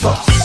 放。